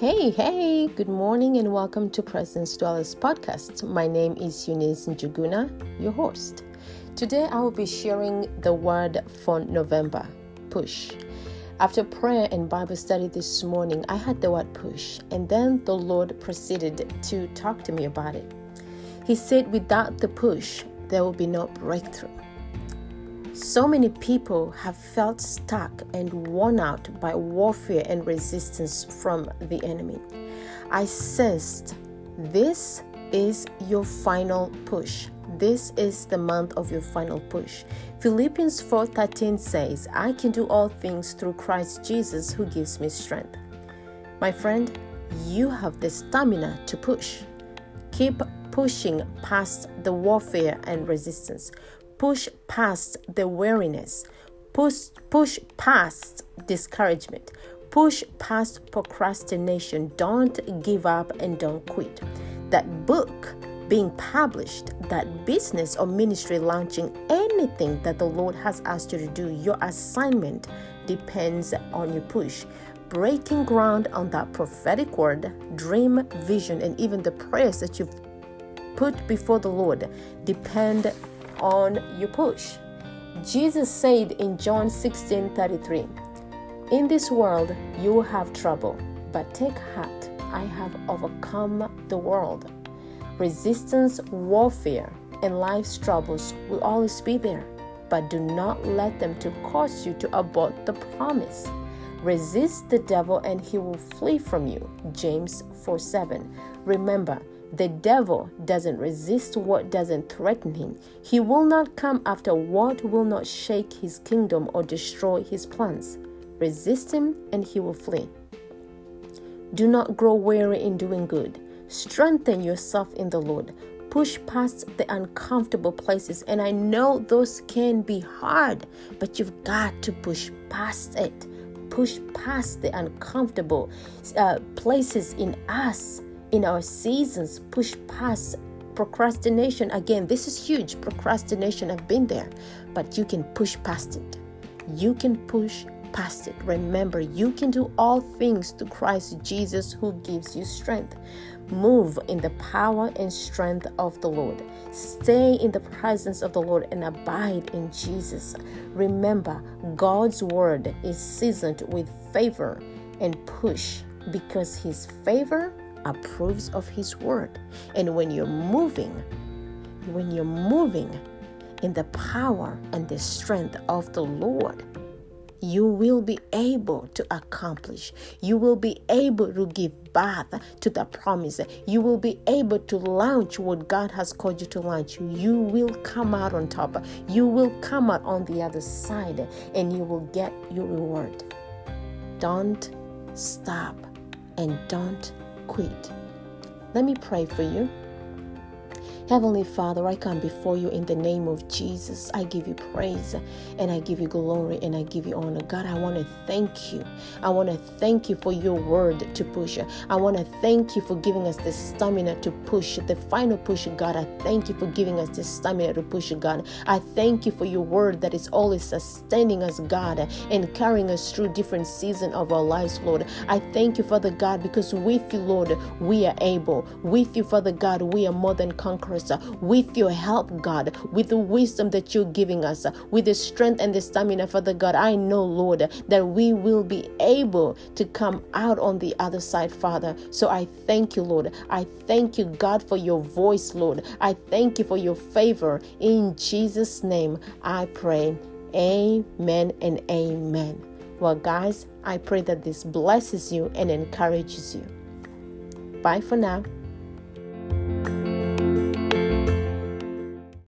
Hey, hey, good morning and welcome to Presence Dwellers Podcast. My name is Eunice Njuguna, your host. Today I will be sharing the word for November push. After prayer and Bible study this morning, I had the word push, and then the Lord proceeded to talk to me about it. He said, Without the push, there will be no breakthrough. So many people have felt stuck and worn out by warfare and resistance from the enemy. I sensed this is your final push. This is the month of your final push. Philippians 4:13 says, "I can do all things through Christ Jesus who gives me strength." My friend, you have the stamina to push. Keep pushing past the warfare and resistance push past the weariness, push, push past discouragement, push past procrastination. Don't give up and don't quit. That book being published, that business or ministry launching, anything that the Lord has asked you to do, your assignment depends on your push. Breaking ground on that prophetic word, dream, vision, and even the prayers that you've put before the Lord depend on your push. Jesus said in John 16 33, In this world you will have trouble, but take heart, I have overcome the world. Resistance, warfare, and life's troubles will always be there, but do not let them to cause you to abort the promise. Resist the devil and he will flee from you. James 4 7. Remember, the devil doesn't resist what doesn't threaten him. He will not come after what will not shake his kingdom or destroy his plans. Resist him and he will flee. Do not grow weary in doing good. Strengthen yourself in the Lord. Push past the uncomfortable places. And I know those can be hard, but you've got to push past it. Push past the uncomfortable uh, places in us in our seasons push past procrastination again. This is huge. Procrastination i've been there. But you can push past it. You can push past it. Remember you can do all things through christ jesus who gives you strength. Move in the power and strength of the lord. Stay in the presence of the lord and abide in jesus. Remember god's word is seasoned with favor and push because his favor approves of His word. And when you're moving, when you're moving in the power and the strength of the Lord, you will be able to accomplish. You will be able to give birth to the promise. You will be able to launch what God has called you to launch. You will come out on top. You will come out on the other side and you will get your reward. Don't stop and don't quit. Let me pray for you. Heavenly Father, I come before you in the name of Jesus. I give you praise and I give you glory and I give you honor. God, I want to thank you. I want to thank you for your word to push. I want to thank you for giving us the stamina to push, the final push, God. I thank you for giving us the stamina to push, God. I thank you for your word that is always sustaining us, God, and carrying us through different seasons of our lives, Lord. I thank you, Father God, because with you, Lord, we are able. With you, Father God, we are more than conquerors Uh, with your help, God, with the wisdom that you're giving us, uh, with the strength and the stamina, Father God. I know, Lord, that we will be able to come out on the other side, Father. So I thank you, Lord. I thank you, God, for your voice, Lord. I thank you for your favor. In Jesus' name, I pray. Amen and amen. Well, guys, I pray that this blesses you and encourages you. Bye for now.